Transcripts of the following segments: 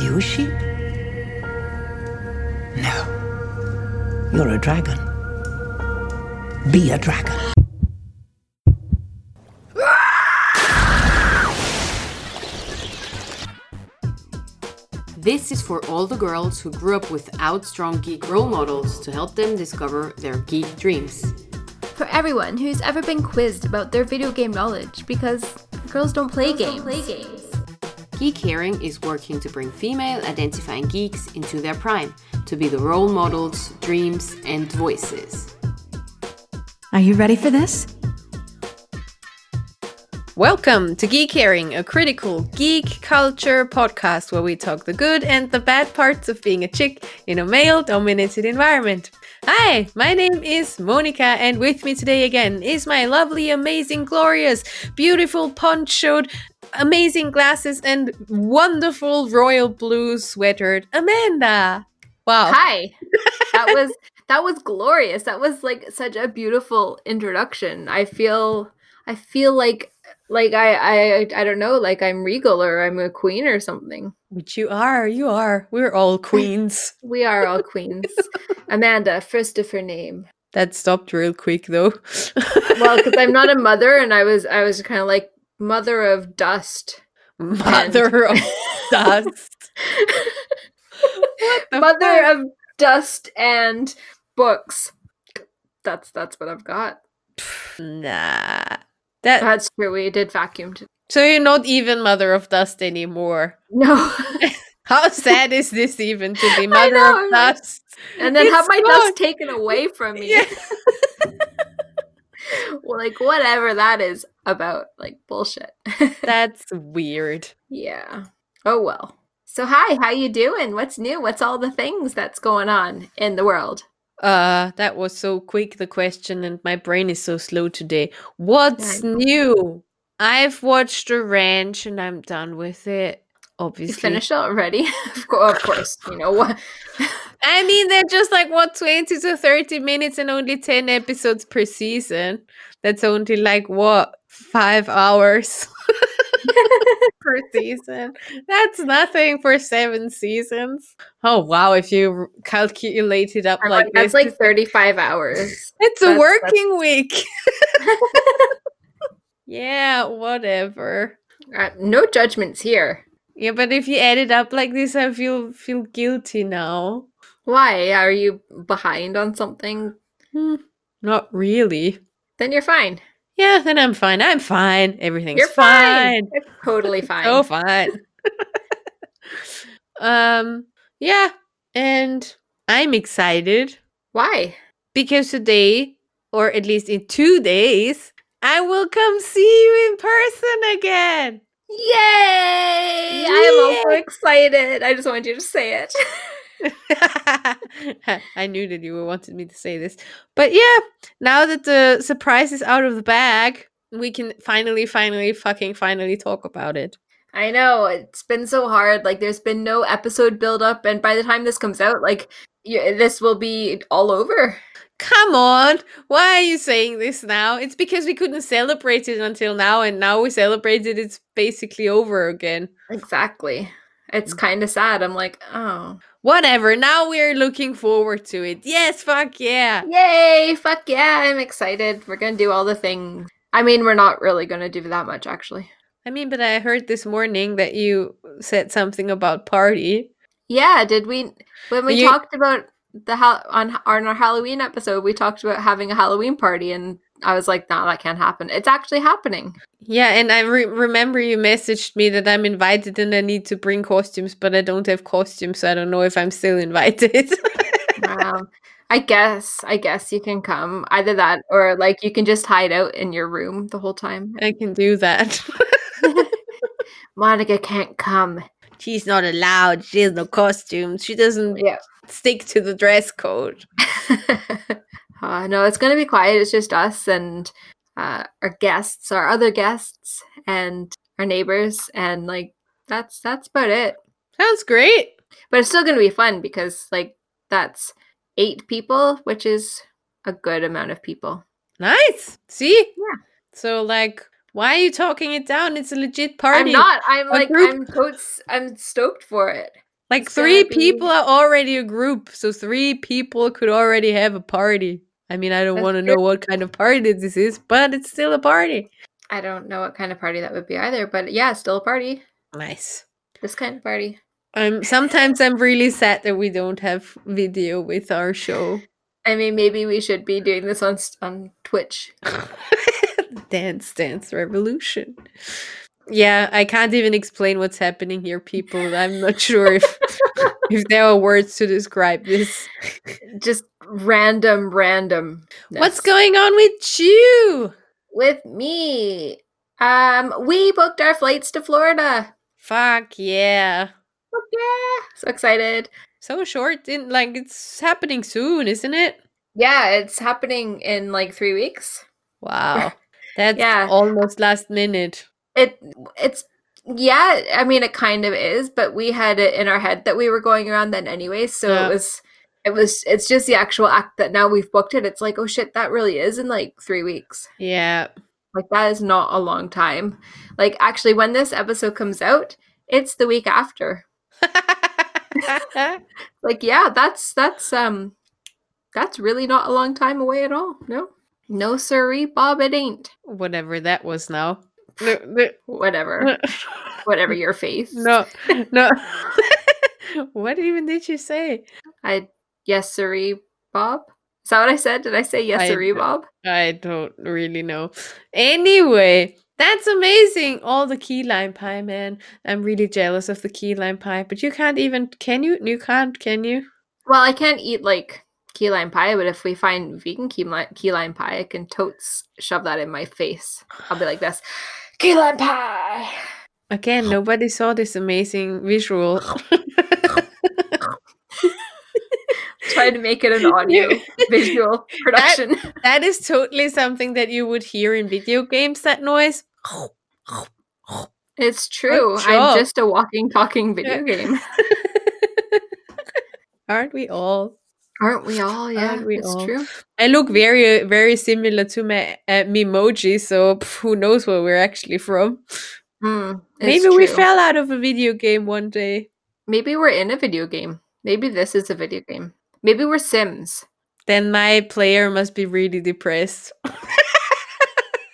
you a sheep? No. You're a dragon. Be a dragon. This is for all the girls who grew up without strong geek role models to help them discover their geek dreams. For everyone who's ever been quizzed about their video game knowledge because girls don't play games. play games. Geek Herring is working to bring female identifying geeks into their prime to be the role models, dreams, and voices. Are you ready for this? Welcome to Geek Herring, a critical geek culture podcast where we talk the good and the bad parts of being a chick in a male dominated environment. Hi, my name is Monica, and with me today again is my lovely, amazing, glorious, beautiful, ponchoed, amazing glasses, and wonderful royal blue sweatered Amanda. Wow. Hi. that was that was glorious. That was like such a beautiful introduction. I feel I feel like like I I I don't know, like I'm regal or I'm a queen or something. Which you are, you are. We're all queens. we are all queens. Amanda, first of her name. That stopped real quick though. well, because I'm not a mother, and I was I was kind of like mother of dust. Mother and... of dust. mother fuck? of dust and books. That's that's what I've got. Nah. That That's true. We did vacuum. To- so you're not even mother of dust anymore. No. How sad is this even to be mother know, of dust? And then it's have my not. dust taken away from me. Yeah. well, like whatever that is about, like bullshit. That's weird. Yeah. Oh well. So hi, how you doing? What's new? What's all the things that's going on in the world? Uh, that was so quick, the question, and my brain is so slow today. What's new? I've watched The Ranch and I'm done with it. Obviously. You finished already? of course. You know what? I mean, they're just like, what, 20 to 30 minutes and only 10 episodes per season. That's only like, what, five hours? per season. That's nothing for seven seasons. Oh wow! If you calculate it up I'm like, like that's like thirty-five hours. It's a working that's... week. yeah, whatever. Uh, no judgments here. Yeah, but if you add it up like this, I feel feel guilty now. Why are you behind on something? Hmm, not really. Then you're fine. Yeah, then I'm fine. I'm fine. Everything's You're fine. fine. It's totally fine. so fine. um, yeah, and I'm excited. Why? Because today, or at least in two days, I will come see you in person again. Yay! Yay! I am also excited. I just wanted you to say it. I knew that you wanted me to say this. But yeah, now that the surprise is out of the bag, we can finally, finally, fucking finally talk about it. I know. It's been so hard. Like, there's been no episode build up. And by the time this comes out, like, this will be all over. Come on. Why are you saying this now? It's because we couldn't celebrate it until now. And now we celebrate it, it's basically over again. Exactly. It's mm. kind of sad. I'm like, oh. Whatever. Now we're looking forward to it. Yes, fuck yeah. Yay, fuck yeah. I'm excited. We're going to do all the things. I mean, we're not really going to do that much, actually. I mean, but I heard this morning that you said something about party. Yeah, did we? When we you, talked about the on, on our Halloween episode, we talked about having a Halloween party, and I was like, no, that can't happen. It's actually happening. Yeah, and I re- remember you messaged me that I'm invited and I need to bring costumes, but I don't have costumes, so I don't know if I'm still invited. um, I guess, I guess you can come. Either that, or like you can just hide out in your room the whole time. I can do that. Monica can't come. She's not allowed. She has no costumes. She doesn't yeah. stick to the dress code. Uh, no, it's going to be quiet. It's just us and uh, our guests, our other guests, and our neighbors, and like that's that's about it. Sounds great. But it's still going to be fun because like that's eight people, which is a good amount of people. Nice. See? Yeah. So like why are you talking it down? It's a legit party. I'm not. I'm like I'm totes I'm stoked for it. Like It's three gonna be- people are already a group, so three people could already have a party. I mean, I don't want to know what kind of party this is, but it's still a party. I don't know what kind of party that would be either, but yeah, still a party. Nice. This kind of party. Um, sometimes I'm really sad that we don't have video with our show. I mean, maybe we should be doing this on on Twitch. dance Dance Revolution. Yeah, I can't even explain what's happening here, people. I'm not sure if if there are words to describe this. Just random, random. What's going on with you? with me? Um, we booked our flights to Florida. Fuck yeah. Fuck yeah! So excited. So short, in like it's happening soon, isn't it? Yeah, it's happening in like three weeks. Wow. That's Yeah. almost last minute. It it's yeah, I mean it kind of is, but we had it in our head that we were going around then anyway, so Yeah. it was it was it's just the actual act that now we've booked it. It's like, oh shit, that really is in like three weeks. Yeah. Like that is not a long time. Like actually when this episode comes out, it's the week after. Like yeah, that's that's um that's really not a long time away at all. No. No sirree, Bob, it ain't. Whatever that was now. No, no, Whatever. Whatever your face. no. no. what even did you say? I yes, sirree, Bob. Is that what I said? Did I say yes, sirree, Bob? I don't really know. Anyway, that's amazing. All the key lime pie, man. I'm really jealous of the key lime pie, but you can't even. Can you? You can't, can you? Well, I can't eat like key lime pie, but if we find vegan key lime, key lime pie, I can totes shove that in my face. I'll be like this, key lime pie. Again, nobody saw this amazing visual. Try to make it an audio visual production. that is totally something that you would hear in video games. That noise. It's true. I'm just a walking, talking video game. Aren't we all? Aren't we all? Yeah, Aren't we it's all? true. I look very, very similar to my uh, Memoji, so pff, who knows where we're actually from? It's Maybe we fell out of a video game one day. Maybe we're in a video game. Maybe this is a video game. Maybe we're Sims. Then my player must be really depressed.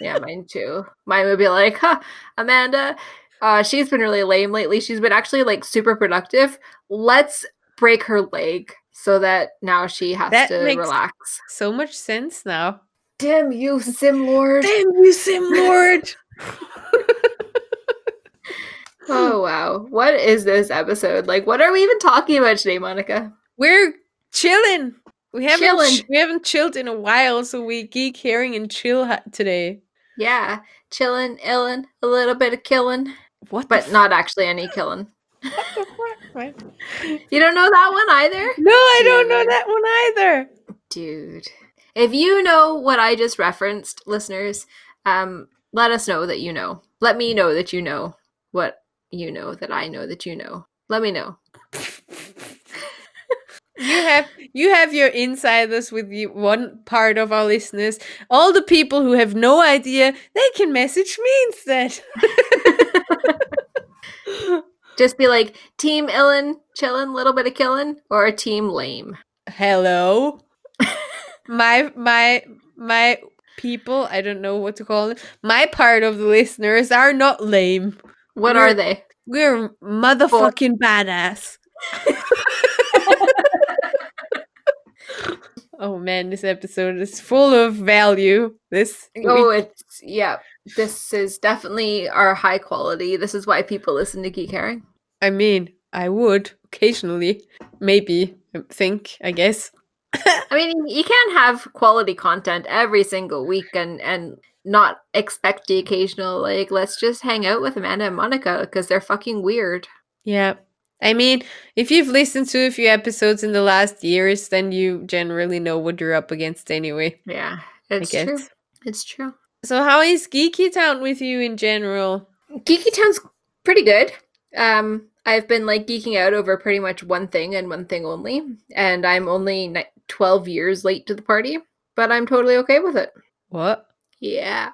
Yeah, mine too. Mine would be like, huh, Amanda, uh, she's been really lame lately. She's been actually like super productive. Let's break her leg so that now she has That to relax. So much sense now. Damn you, Sim Lord. Damn you, Sim Lord! Oh wow. What is this episode? Like what are we even talking about today, Monica? We're chilling. We haven't Chillin'. we haven't chilled in a while, so we geek herring and chill ha- today. Yeah. chilling, illin', a little bit of killing, What? but the not actually any killing. f- what the fuck, man? You don't know that one either? No, I don't know that one either. Dude. If you know what I just referenced, listeners, um, let us know that you know. Let me know that you know what you know that I know that you know. Let me know. You have you have your insiders with you one part of our listeners. All the people who have no idea, they can message me instead. Just be like team illin, chillin, little bit of killin, or a team lame. Hello. my my my people, I don't know what to call it. My part of the listeners are not lame. What We're- are they? We're motherfucking badass. oh man, this episode is full of value. This Oh, it's yeah. This is definitely our high quality. This is why people listen to Geek Herring. I mean, I would occasionally, maybe think, I guess. I mean, you can't have quality content every single week and and not expect the occasional like let's just hang out with Amanda and Monica because they're fucking weird. Yeah. I mean, if you've listened to a few episodes in the last years, then you generally know what you're up against anyway. Yeah, it's true. It's true. So, how is Geeky Town with you in general? Geeky Town's pretty good. Um, I've been like geeking out over pretty much one thing and one thing only, and I'm only ni- twelve years late to the party, but I'm totally okay with it. What? Yeah.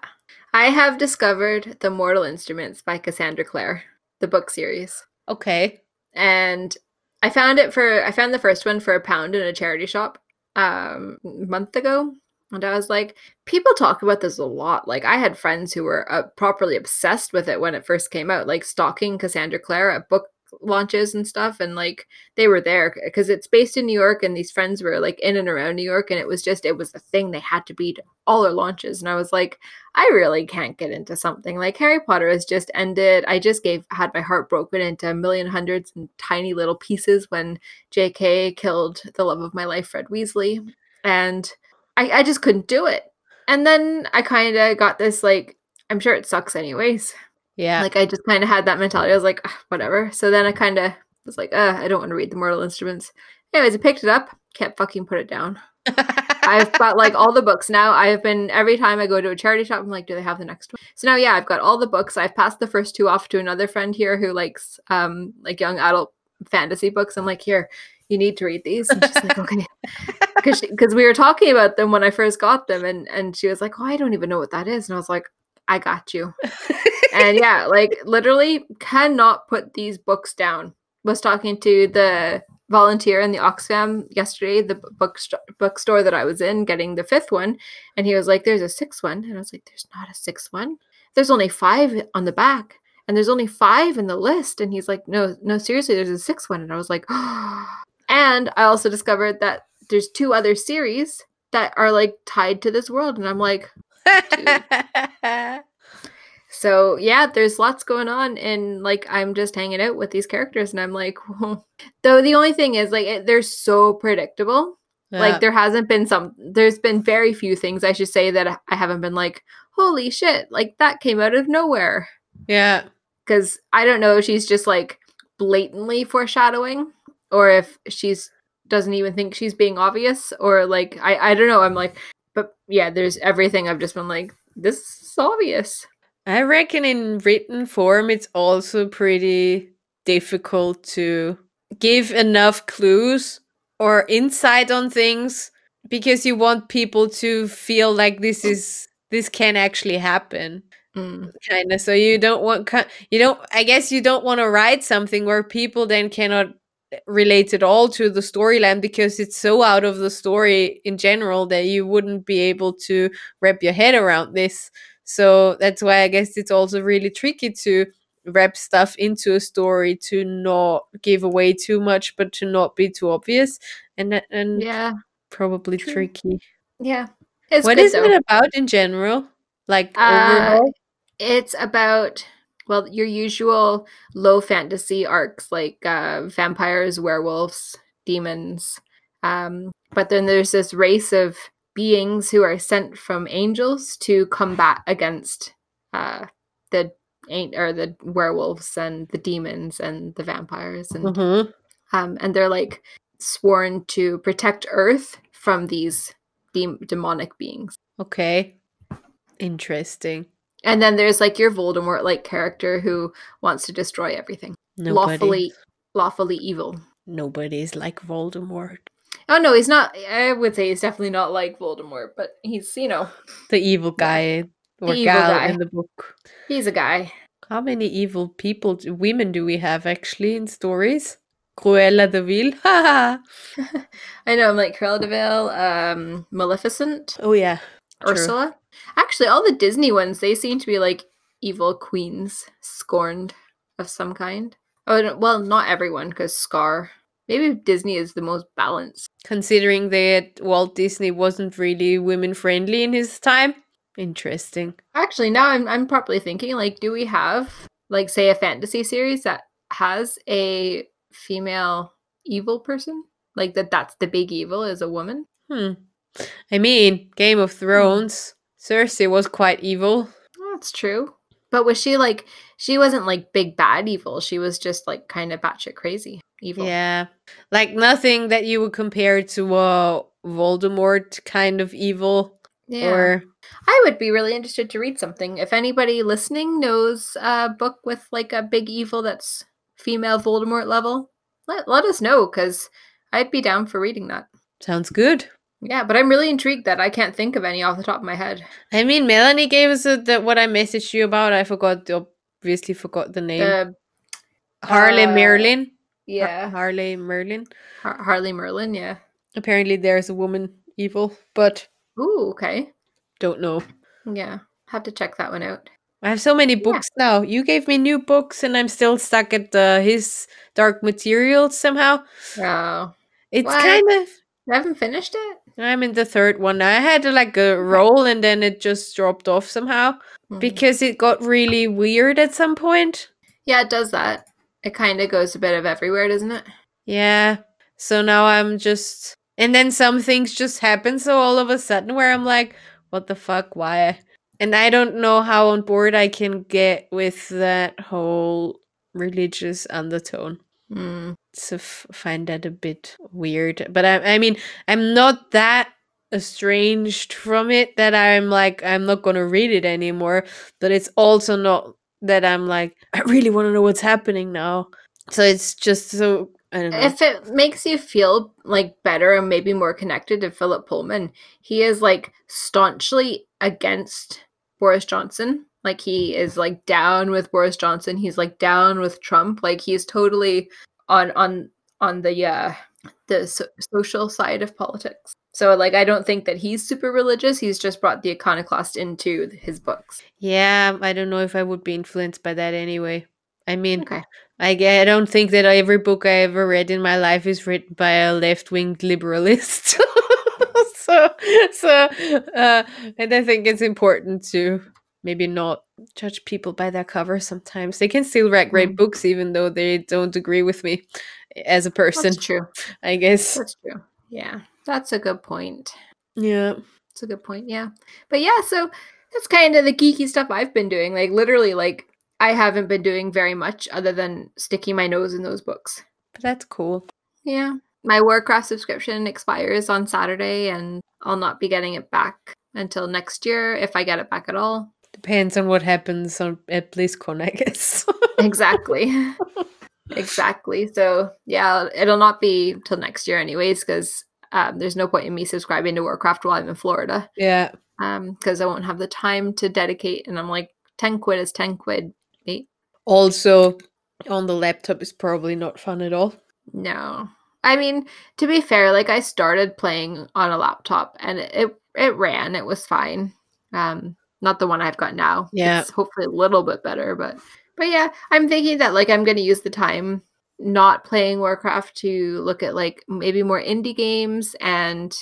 I have discovered The Mortal Instruments by Cassandra Clare, the book series. Okay. And I found it for I found the first one for a pound in a charity shop um a month ago. And I was like, people talk about this a lot. Like, I had friends who were uh, properly obsessed with it when it first came out, like stalking Cassandra Clare at book launches and stuff. And like, they were there because it's based in New York, and these friends were like in and around New York. And it was just, it was a thing they had to be all their launches. And I was like, I really can't get into something like Harry Potter has just ended. I just gave, had my heart broken into a million hundreds and tiny little pieces when JK killed the love of my life, Fred Weasley. And I, I just couldn't do it. And then I kind of got this like, I'm sure it sucks anyways. Yeah. Like I just kind of had that mentality. I was like, whatever. So then I kind of was like, uh, I don't want to read the Mortal Instruments. Anyways, I picked it up, can't fucking put it down. I've got like all the books now. I have been every time I go to a charity shop, I'm like, do they have the next one? So now, yeah, I've got all the books. I've passed the first two off to another friend here who likes um like young adult fantasy books. I'm like, here, you need to read these. And she's like, okay, because because we were talking about them when I first got them, and and she was like, oh, I don't even know what that is, and I was like, I got you. and yeah, like literally cannot put these books down. Was talking to the volunteer in the Oxfam yesterday, the book bookstore that I was in, getting the fifth one, and he was like, "There's a sixth one," and I was like, "There's not a sixth one. There's only five on the back." And there's only five in the list. And he's like, no, no, seriously, there's a sixth one. And I was like, oh, and I also discovered that there's two other series that are like tied to this world. And I'm like, so yeah, there's lots going on, and like I'm just hanging out with these characters, and I'm like, well, though the only thing is like it, they're so predictable. Yeah. Like there hasn't been some, there's been very few things I should say that I haven't been like, holy shit, like that came out of nowhere. yeah. Because I don't know if she's just like blatantly foreshadowing, or if she's doesn't even think she's being obvious, or like I I don't know. I'm like, but yeah, there's everything. I've just been like, this is obvious. I reckon in written form, it's also pretty difficult to give enough clues or insight on things because you want people to feel like this is this can actually happen Mm. kind of so you don't want you don't i guess you don't want to write something where people then cannot relate at all to the storyline because it's so out of the story in general that you wouldn't be able to wrap your head around this so that's why i guess it's also really tricky to wrap stuff into a story to not give away too much but to not be too obvious and and Yeah, probably true. tricky yeah. It's What is though. it about in general like Uh, overall it's about well your usual low fantasy arcs like uh, vampires, werewolves, demons. Um, but then there's this race of beings who are sent from angels to combat against uh, the or the werewolves and the demons and the vampires and Mhm. um, and they're like sworn to protect Earth from these dem- demonic beings. okay interesting And then there's like your Voldemort like character who wants to destroy everything. Nobody. Lawfully lawfully evil. Nobody's like Voldemort. Oh no, he's not I would say he's definitely not like Voldemort, but he's, you know, The evil guy or evil gal guy. in the book. he's a guy. How many evil people, women do we have actually in stories? Cruella de Vil. I know, I'm like Cruella de Vil, um Maleficent, oh yeah. True. Ursula. Actually, all the Disney ones, they seem to be like evil queens, scorned of some kind. Oh, well, not everyone, because Scar. Maybe Disney is the most balanced. Considering that Walt Disney wasn't really women friendly in his time. Interesting. Actually, now I'm I'm properly thinking like, do we have like say a fantasy series that has a female evil person? Like that that's the big evil is a woman? Hmm. I mean, Game of Thrones. Cersei was quite evil. That's true. But was she like she wasn't like big bad evil. She was just like kind of batshit crazy evil. Yeah. Like nothing that you would compare to a Voldemort kind of evil. Yeah. Or I would be really interested to read something. If anybody listening knows a book with like a big evil that's female Voldemort level, let, let us know because I'd be down for reading that. sounds good. Yeah, but I'm really intrigued that I can't think of any off the top of my head. I mean, Melanie gave us a, the, what I messaged you about. I forgot, obviously forgot the name. The Harley uh, Merlin. Yeah. Harley Merlin. Har- Harley Merlin, yeah. Apparently, there's a woman evil, but Ooh, okay. don't know. Yeah. Have to check that one out. I have so many books now. You gave me new books, and I'm still stuck at uh, his Dark Materials somehow. Oh. It's kind of. I haven't finished it? I'm in the third one. now. I had like a roll, and then it just dropped off somehow Hmm. because it got really weird at some point. Yeah, it does that. It kind of goes a bit of everywhere, doesn't it? Yeah. So now I'm just. And then some things just happen. So all of a sudden, where I'm like, what the fuck? Why? And I don't know how on board I can get with that whole religious undertone. Hmm. So f- find that a bit weird. But I, I mean, I'm not that estranged from it that I'm like, I'm not going to read it anymore. But it's also not that I'm like, I really want to know what's happening now. So it's just so. I don't know. If it makes you feel like better and maybe more connected to Philip Pullman, he is like staunchly against Boris Johnson. Like he is like down with Boris Johnson. He's like down with Trump. Like he's totally on on on the uh the so- social side of politics. So like I don't think that he's super religious. He's just brought the iconoclast into his books. Yeah, I don't know if I would be influenced by that anyway. I mean, Okay. I, I don't think that every book I ever read in my life is written by a left-winged liberalist. so, so, uh, and I think it's important to maybe not judge people by their cover. Sometimes they can still write great Mm. books, even though they don't agree with me as a person. That's true. I guess. That's true. Yeah. That's a good point. Yeah. That's a good point. Yeah. But yeah, so that's kind of the geeky stuff I've been doing. Like literally like I haven't been doing very much other than sticking my nose in those books. But that's cool. Yeah. My Warcraft subscription expires on Saturday and I'll not be getting it back until next year if I get it back at all. Depends on what happens on at BlizzCon, I guess. Exactly. exactly. So, yeah, it'll not be till next year anyways cuz um, there's no point in me subscribing to Warcraft while I'm in Florida. yeah. um because i won't have the time to dedicate and i'm like 10 quid is 10 quid mate Also, on the laptop is probably not fun at all. no i mean to be fair like i started playing on a laptop and it it, it ran it was fine um not the one i've got now Yeah. it's hopefully a little bit better but but yeah i'm thinking that like i'm going to use the time not playing warcraft to look at like maybe more indie games and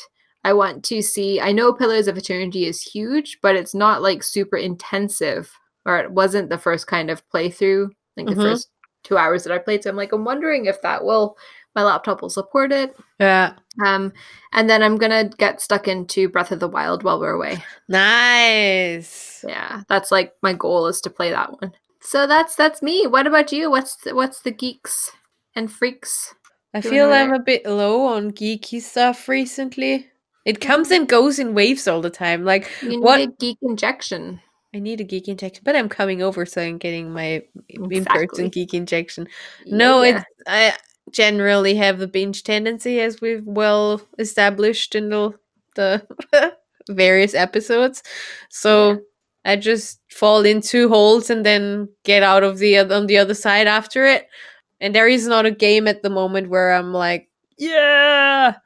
i want to see i know pillars of eternity is huge but it's not like super intensive or it wasn't the first kind of playthrough like Mhm. the first two hours that i played so i'm like i'm wondering if that will my laptop will support it Yeah. um and then i'm gonna get stuck into breath of the wild while we're away Nice. yeah that's like my goal is to play that one so that's that's me what about you what's the, what's the geeks and freaks I feel I'm a bit low on geeky stuff recently. It comes and goes in waves all the time. Like you need What- a geek injection I need a geek injection, but I'm coming over, so I'm getting my in-person geek injection. No, Yeah. it's I generally have a binge tendency, as we've well established in the the various episodes. So I just fall into holes and then get out of the on the other side after it. And there is not a game at the moment where I'm like, yeah.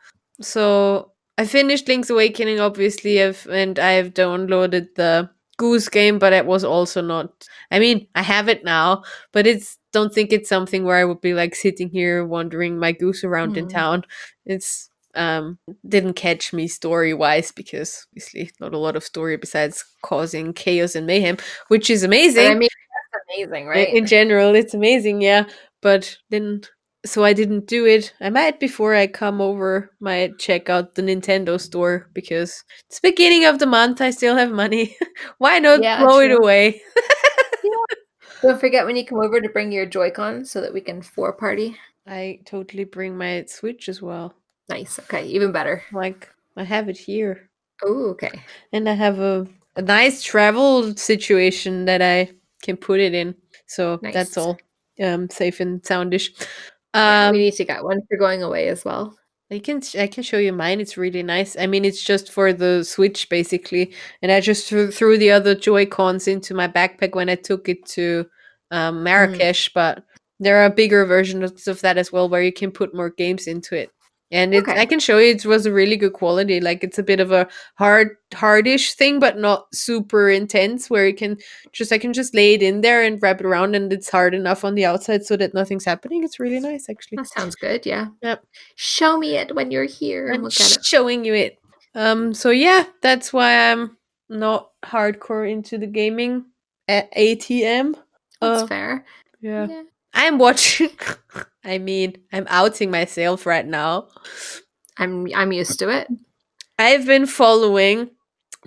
So I finished Link's Awakening, obviously, I've, and I've downloaded the Goose game, but it was also not. I mean, I have it now, but it's don't think it's something where I would be like sitting here wandering my goose around in Mhm. town. It's um didn't catch me story wise because obviously not a lot of story besides causing chaos and mayhem, which is amazing. i mean that's amazing right In general, it's amazing, yeah. But then, so I didn't do it. I might before I come over, might check out the Nintendo store because it's beginning of the month. I still have money. Why not Yeah, throw it true. away? don't forget when you come over to bring your joy-con so that we can four party I totally bring my Switch as well. nice okay even better Like I have it here, oh okay and I have a a nice travel situation that I can put it in. So that's all um safe and soundish. Um, we need to get one for going away as well I can I can show you mine. It's really nice. I mean, it's just for the Switch basically, and I just threw, threw the other Joy Cons into my backpack when I took it to um, Marrakesh. But there are bigger versions of that as well where you can put more games into it. And it, Okay. I can show you it was a really good quality. Like it's a bit of a hard, hardish thing, but not super intense. Where you can just, I can just lay it in there and wrap it around, and it's hard enough on the outside so that nothing's happening. It's really nice, actually. That sounds good. Yeah. Yep. Show me it when you're here and look at it. showing you it. Um. So yeah, that's why I'm not hardcore into the gaming at ATM. That's Uh, fair. yeah. Yeah. I'm watching. I mean, I'm outing myself right now. I'm I'm used to it. I've been following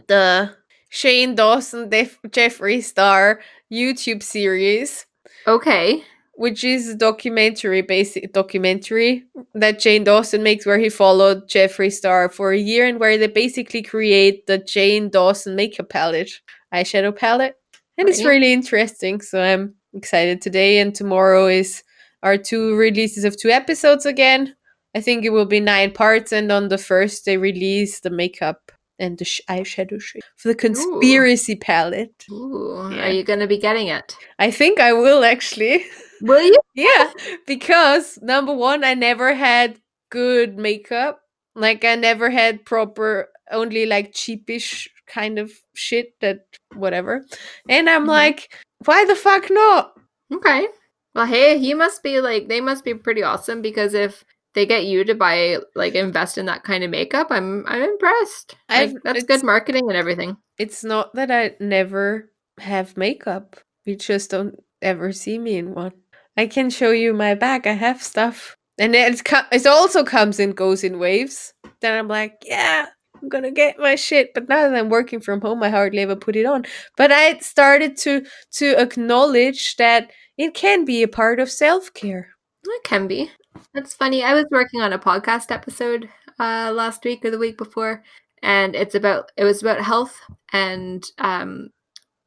the Shane Dawson Def- Jeffree Star YouTube series, Okay. which is a documentary, basic documentary that Shane Dawson makes, where he followed Jeffree Star for a year and where they basically create the Shane Dawson makeup palette, eyeshadow palette, and it's really interesting. So I'm excited today and tomorrow is our two releases of two episodes again. I think it will be nine parts, and on the first they release the makeup and the sh- eyeshadow shade for the conspiracy palette. Ooh. Yeah. Are you gonna be getting it? I think I will actually. Will you? yeah, because number one, I never had good makeup. Like I never had proper, only like cheapish kind of shit that whatever. And I'm Mhm. like, why the fuck not? Okay. Well, hey, he must be like they must be pretty awesome because if they get you to buy like invest in that kind of makeup, I'm I'm impressed. Like, that's good marketing and everything. It's not that I never have makeup. You just don't ever see me in one. I can show you my bag. I have stuff. And it's co- it also comes and goes in waves. Then I'm like, yeah, I'm gonna get my shit. But now that I'm working from home, I hardly ever put it on. But I started to to acknowledge that it can be a part of self care. It can be. That's funny. I was working on a podcast episode uh last week or the week before, and it's about it was about health and um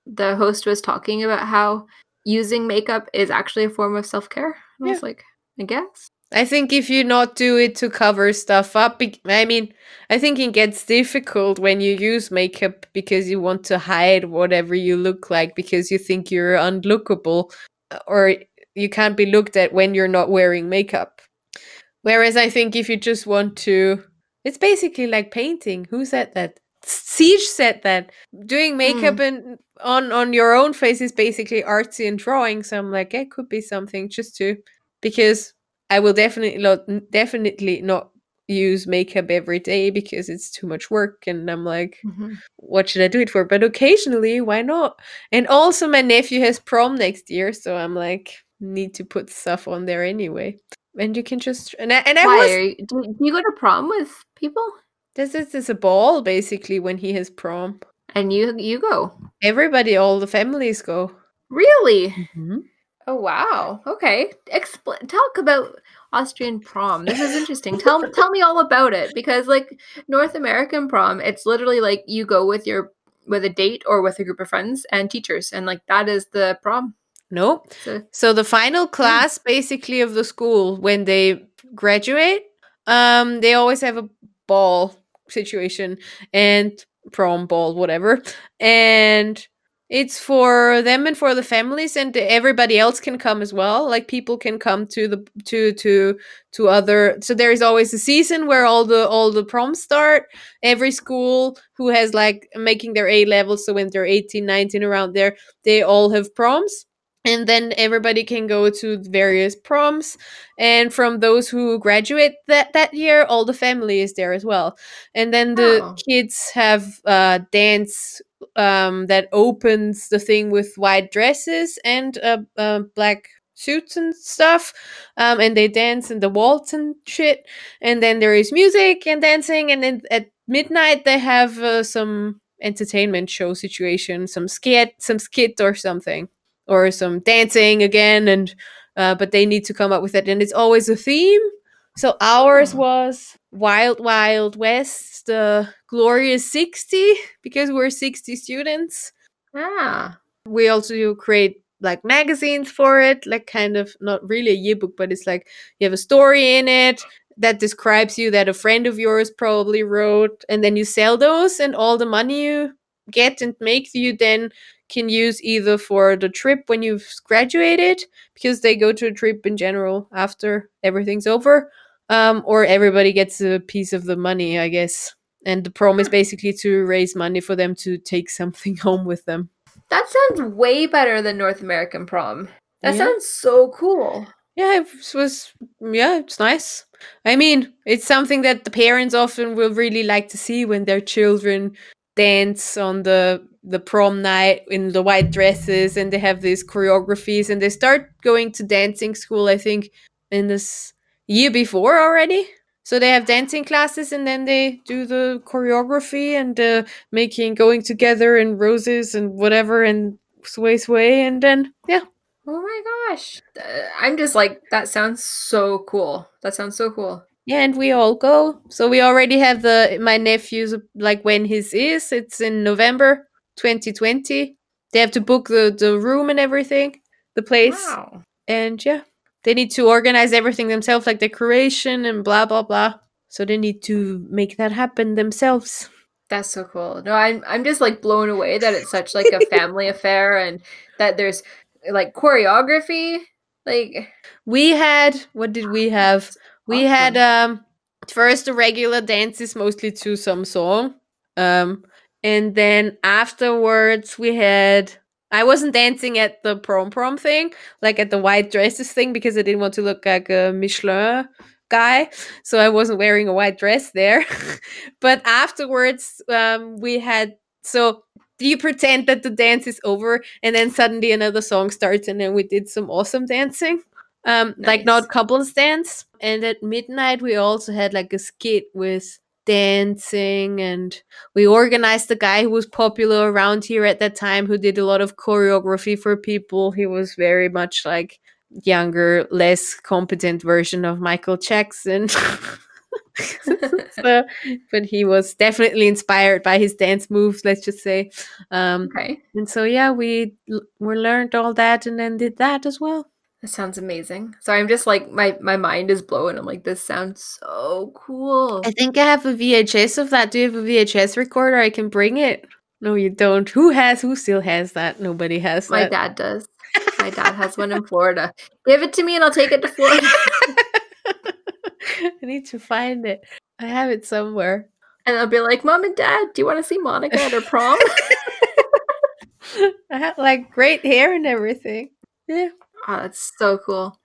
the host was talking about how using makeup is actually a form of self-care. And I was like, I guess. I think if you not do it to cover stuff up, I mean, I think it gets difficult when you use makeup because you want to hide whatever you look like because you think you're unlookable uh, or you can't be looked at when you're not wearing makeup. Whereas I think if you just want to, it's basically like painting. Who said that? Siege said that doing makeup and on on your own face is basically artsy and drawing. So I'm like, it could be something just to because I will definitely not definitely not use makeup every day because it's too much work and I'm like what should I do it for but occasionally why not and also my nephew has prom next year so I'm like need to put stuff on there anyway and you can just and I, and I Why was are you, do, you go to prom with people? this is this is a ball basically when he has prom And you you go. everybody all the families go Really? Mm-hmm. Oh wow. Okay. Expl- talk about Austrian prom. This is interesting. tell tell me all about it because like North American prom, it's literally like you go with your with a date or with a group of friends and teachers and like that is the prom. nope So So the final class basically of the school when they graduate, um, they always have a ball situation and prom ball, whatever. And it's for them and for the families and everybody else can come as well. Like people can come to the to to to other so there is always a season where all the all the proms start. Every school who has like making their A level, so when they're 18, 19 around there, they all have proms and then everybody can go to various proms and from those who graduate that that year all the family is there as well and then the Oh. kids have uh dance um that opens the thing with white dresses and uh, uh black suits and stuff um and they dance in the waltz and shit. And then there is music and dancing and then at midnight they have uh, some entertainment show situation some skit some skit or something or some dancing again and uh, but they need to come up with it. And it's always a theme so ours was wild wild west the glorious 60 because we're 60 students ah. we also create like magazines for it like kind of not really a yearbook but it's like you have a story in it that describes you that a friend of yours probably wrote and then you sell those and all the money you get and make you then can use either for the trip when you've graduated because they go to a trip in general after everything's over um, or everybody gets a piece of the money i guess and the prom is basically to raise money for them to take something home with them That sounds way better than North American prom. That Yeah. sounds so cool. yeah it was yeah it's nice i mean it's something that the parents often will really like to see when their children dance on the the prom night in the white dresses and they have these choreographies and they start going to dancing school i think in this year before already so they have dancing classes and then they do the choreography and uh, making going together and roses and whatever and sway sway and then yeah Oh my gosh. Uh, I'm just like, that sounds so cool. That sounds so cool. Yeah, and we all go. So we already have the my nephew's like when his is. It's in November 2020. They have to book the the room and everything, the place, Wow. and yeah, they need to organize everything themselves, like decoration and blah blah blah. So they need to make that happen themselves. That's so cool. No, I'm I'm just like blown away that it's such like a family affair and that there's like choreography. Like We had what did we have? We had um first the regular dances mostly to some song. Um and then afterwards we had I wasn't dancing at the prom prom thing, like at the white dresses thing because I didn't want to look like a Michelin guy, so I wasn't wearing a white dress there. but afterwards um we had so you pretend that the dance is over and then suddenly another song starts and then we did some awesome dancing um like not couples dance. And at midnight we also had like a skit with dancing and we organized the guy who was popular around here at that time who did a lot of choreography for people. He was very much like younger less competent version of michael jackson. So, but he was definitely inspired by his dance moves let's just say. Um okay. and so yeah we we learned all that and then did that as well That sounds amazing. So I'm just like my my mind is blown. I'm like, this sounds so cool. I think I have a VHS of that. Do you have a VHS recorder? I can bring it. No, you don't. Who has? Who still has that? Nobody has My that. dad does. My dad has one in Florida. Give it to me and I'll take it to Florida. I need to find it. I have it somewhere. And I'll be like, Mom and Dad, do you want to see Monica at her prom? I had like great hair and everything. Yeah. Oh, that's so cool.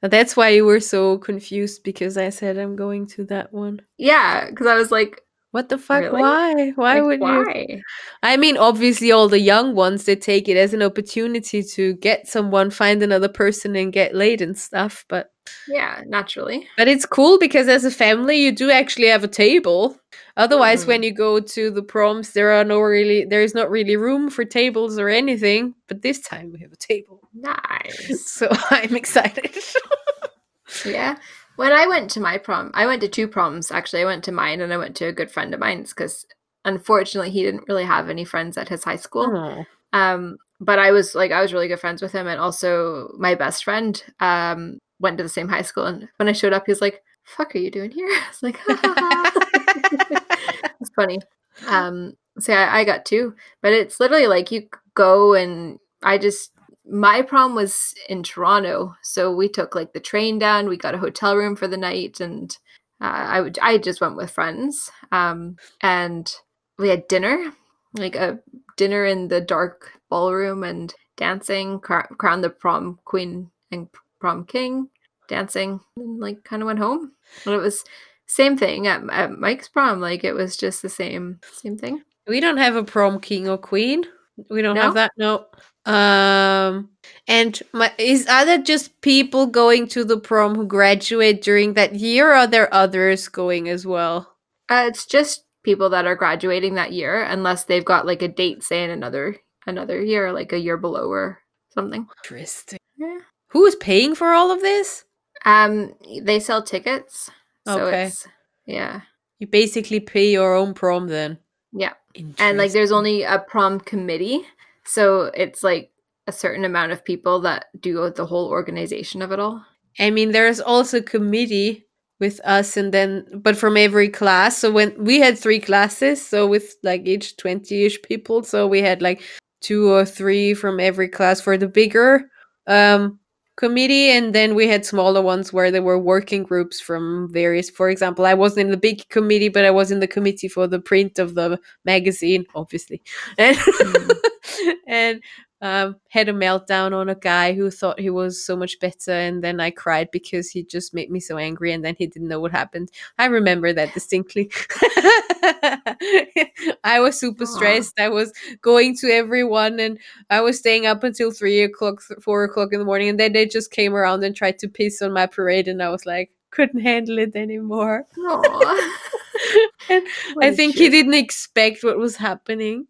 That's why you were so confused because I said I'm going to that one. Yeah, because I was like, What the fuck? Really? Why? Why like, would you? I mean, obviously, all the young ones they take it as an opportunity to get someone, find another person, and get laid and stuff. But Yeah, naturally. but it's cool because as a family, you do actually have a table. Otherwise, Mhm. when you go to the proms, there are no really there is not really room for tables or anything. But this time we have a table, Nice. so I'm excited. yeah. When I went to my prom, I went to two proms actually. I went to mine and I went to a good friend of mine's because unfortunately he didn't really have any friends at his high school. Um, but I was like, I was really good friends with him, and also my best friend um went to the same high school. And when I showed up, he was like, "Fuck, are you doing here?" I was like, "It's funny." Um, so I, I got two, but it's literally like you go and I just my prom was in Toronto, so we took like the train down. We got a hotel room for the night, and uh, I would I just went with friends. Um, and we had dinner, like a dinner in the dark ballroom and dancing, cr- crowned the prom queen and prom king, dancing, and like kind of went home. And it was same thing at, at Mike's prom. Like it was just the same same thing. We don't have a prom king or queen. We don't No? have that. No. Um and my is are there just people going to the prom who graduate during that year or are there others going as well? Uh, it's just people that are graduating that year, unless they've got like a date, say in another another year, like a year below or something. Interesting. Yeah. Who is paying for all of this? Um, they sell tickets, so Okay. it's yeah, You basically pay your own prom then. yeah. and like there's only a prom committee so it's like a certain amount of people that do the whole organization of it all I mean there's also committee with us and then but from every class so when we had three classes so with like each 20ish people so we had like two or three from every class for the bigger um committee and then we had smaller ones where there were working groups from various for example i wasn't in the big committee but i was in the committee for the print of the magazine obviously. Mm. And and um, had a meltdown on a guy who thought he was so much better and then i cried because he just made me so angry and then he didn't know what happened i remember that distinctly i was super stressed i was going to everyone and I was staying up until three o'clock, four o'clock in the morning, and then they just came around and tried to piss on my parade, and I was like, couldn't handle it anymore. And What I think he didn't expect what was happening.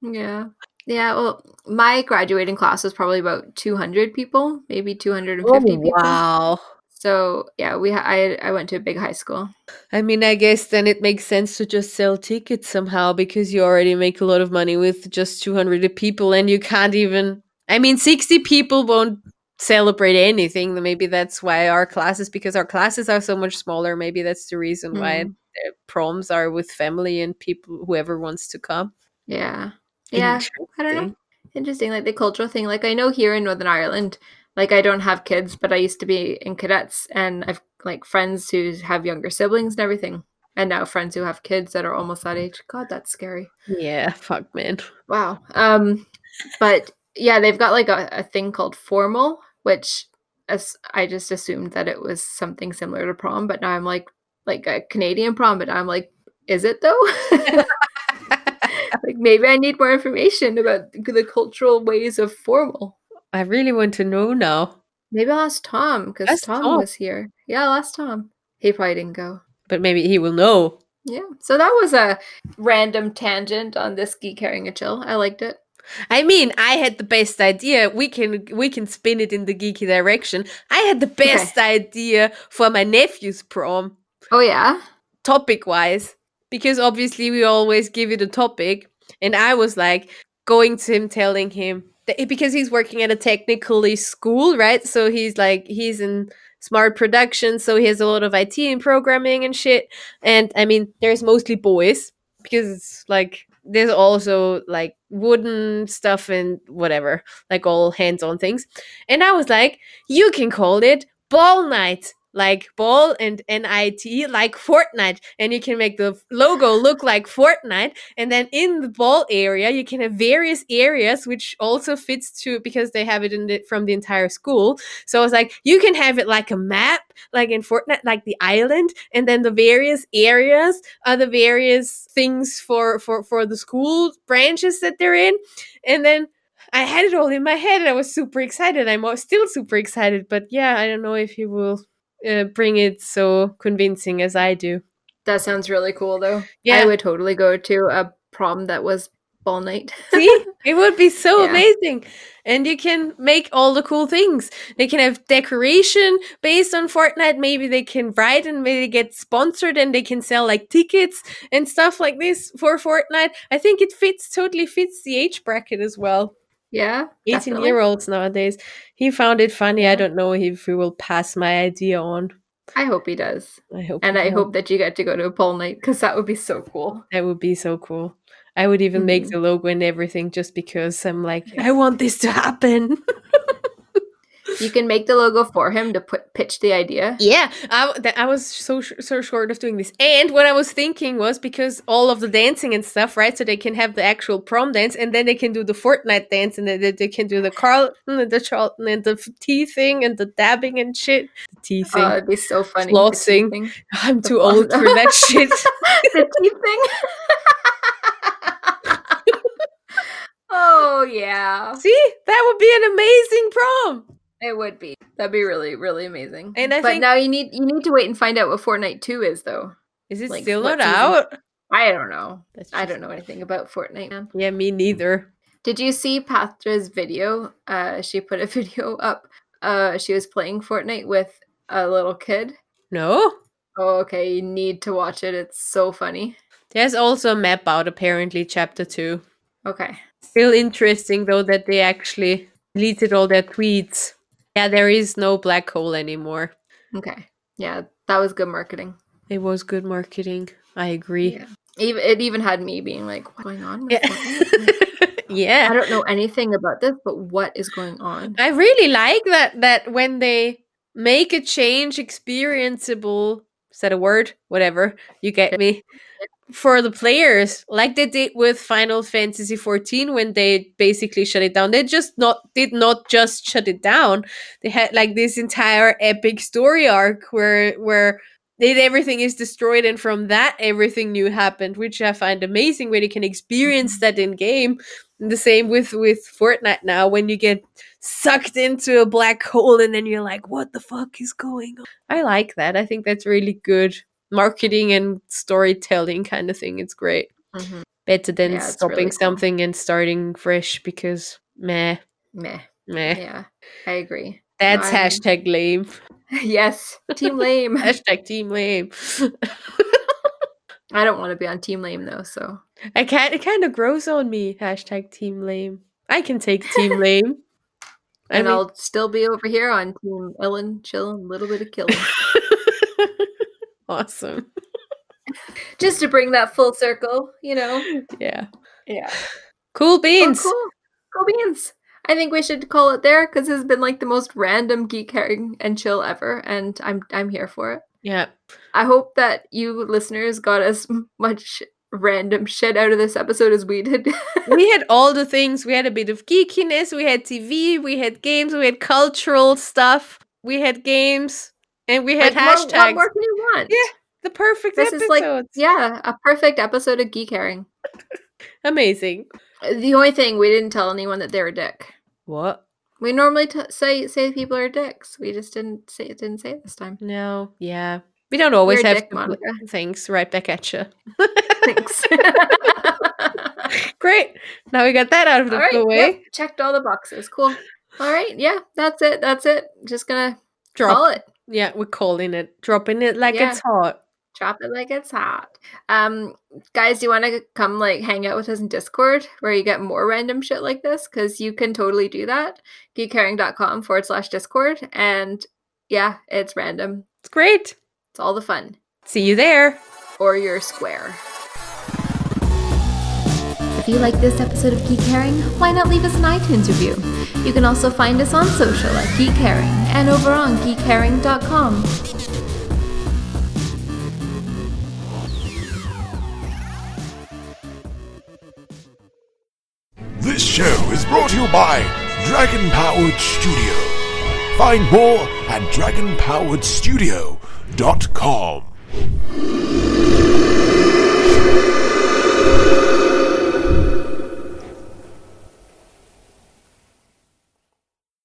Yeah. Yeah, well, my graduating class was probably about 200 people, maybe 250 people. Oh, wow. So, yeah, we ha- I I went to a big high school. I mean, I guess then it makes sense to just sell tickets somehow because you already make a lot of money with just 200 people, and you can't even. I mean, 60 people won't celebrate anything. Maybe that's why our classes, because our classes are so much smaller, maybe that's the reason why Mm. the proms are with family and people, whoever wants to come. Yeah. Yeah. I don't know. Interesting. Like the cultural thing. Like I know here in Northern Ireland, like I don't have kids, but I used to be in cadets and I've like friends who have younger siblings and everything. And now friends who have kids that are almost that age. God, that's scary. Yeah, fuck, man. Wow. Um, but yeah, they've got like a, a thing called formal, which as I just assumed that it was something similar to prom, but now I'm like like a Canadian prom, but I'm like, is it though? like maybe I need more information about the cultural ways of formal. I really want to know now, Maybe I'll ask Tom because Tom, Tom. was here. Yeah, I'll ask Tom. He probably didn't go. but maybe he will know. Yeah. So that was a random tangent on this geek herring a chill. I liked it. I mean, I had the best idea. We can we can spin it in the geeky direction. I had the best idea for my nephew's prom, Oh yeah. topic wise, because obviously we always give it a topic, and I was like going to him, telling him that eh, because he's working at a technically school, right? So he's like he's in smart production, so he has a lot of IT and programming and shit. And I mean, there's mostly boys because it's like there's also like wooden stuff and whatever, like all hands on things. And I was like, you can call it ball night. Like ball and NIT, like Fortnite, and you can make the logo look like Fortnite. And then in the ball area, you can have various areas, which also fits to because they have it in the, from the entire school. So I was like, you can have it like a map, like in Fortnite, like the island, and then the various areas are the various things for for for the school branches that they're in, and then. I had it all in my head and I was super excited. I'm still super excited, but yeah, I don't know if he will uh, bring it so convincing as I do. That sounds really cool though. Yeah. I would totally go to a prom that was ball night. See, it would be so Yeah. amazing. And you can make all the cool things. They can have decoration based on Fortnite. Maybe they can write and maybe get sponsored and they can sell like tickets and stuff like this for Fortnite. I think it fits totally fits the age bracket as well. Yeah. 18 definitely. year olds nowadays. He found it funny. I don't know if he will pass my idea on. I hope he does. I hope. And I will. hope that you get to go to a ball night because that would be so cool. That would be so cool. I would even make Mhm. the logo and everything just because I'm like, I want this to happen. You can make the logo for him to put pitch the idea. yeah, I, that- I was so so short of doing this. And what I was thinking was because all of the dancing and stuff, right? So they can have the actual prom dance, and then they can do the Fortnite dance, and then they, they can do the Carlton and the Charlton and the tea thing and the dabbing and shit. The tea oh, thing. Oh, it'd be so funny. Flossing. I'm too old for that shit. the tea thing. oh yeah, See, that would be an amazing prom. It would be. That'd be really, really amazing. And I but think- now you need you need to wait and find out what Fortnite Two is, though. Is it Like, still not season? out? I don't know. I don't know anything about Fortnite. Man. Yeah, me neither. Did you see Patra's video? Uh, she put a video up. Uh, she was playing Fortnite with a little kid. No. Oh, okay. You need to watch it. It's so funny. There's also a map out apparently, chapter two. Okay. Still interesting though that they actually deleted all their tweets. Yeah, there is no black hole anymore. Okay. Yeah, That was good marketing. It was good marketing. I agree. Yeah. It even had me being like, "What's going on?" Yeah. Yeah. I don't know anything about this, but what is going on? I really like that that when they make a change experienceable, is that a word? Whatever. You get me. For the players, like they did with Final Fantasy XIV when they basically shut it down. They just not did not just shut it down. They had like this entire epic story arc where where then everything is destroyed and from that everything new happened, which I find amazing where you can experience that in game. And the same with with Fortnite now when you get sucked into a black hole and then you're like, what the fuck is going on? I like that. I think that's really good marketing and storytelling kind of thing. It's great. Mhm. Better than Yeah, stopping really cool. something and starting fresh because meh, Meh. meh. Yeah, I agree. That's hashtag lame. yes, Team Lame. hashtag team lame. I don't want to be on Team Lame though, so I can't. It kind of grows on me. Hashtag team lame. I can take team lame. I and mean- I'll still be over here on Team Ellen, chilling, a little bit of killing, awesome. just to bring that full circle. You know. Yeah. Yeah. Cool beans. Oh, cool. Go beans. I think we should call it there because it's been like the most random geek herring and chill ever, and I'm I'm here for it. Yeah. I hope that you listeners got as much random shit out of this episode as we did. we had all the things. We had a bit of geekiness. We had TV. We had games. We had cultural stuff. We had games, and we had Like, what- hashtags. What more can you want? Yeah, the perfect This is like yeah, a perfect episode of geek herring. Amazing. The only thing we didn't tell anyone that they're a dick. What? We normally t- say say people are dicks. We just didn't say it. Didn't say it this time. No. Yeah. We don't always You're have dick, to Monica. put things right back at you. Thanks. Great. Now we got that out of the right. way. yep, checked all the boxes. Cool. All right. Yeah. That's it. That's it. Just gonna Drop. call it. Yeah, we're calling it. Dropping it like Yeah. it's hot. Drop it like it's hot. Um, guys, do you want to come like hang out with us in Discord where you get more random shit like this? Because you can totally do that. Geekherring.com forward slash Discord. And yeah, it's random. It's great. It's all the fun. See you there. Or you're square. If you like this episode of Geek Herring, why not leave us an iTunes review? You can also find us on social at Geek Herring and over on geekherring.com. This show is brought to you by Dragon Powered Studio. Find more at dragonpoweredstudio.com.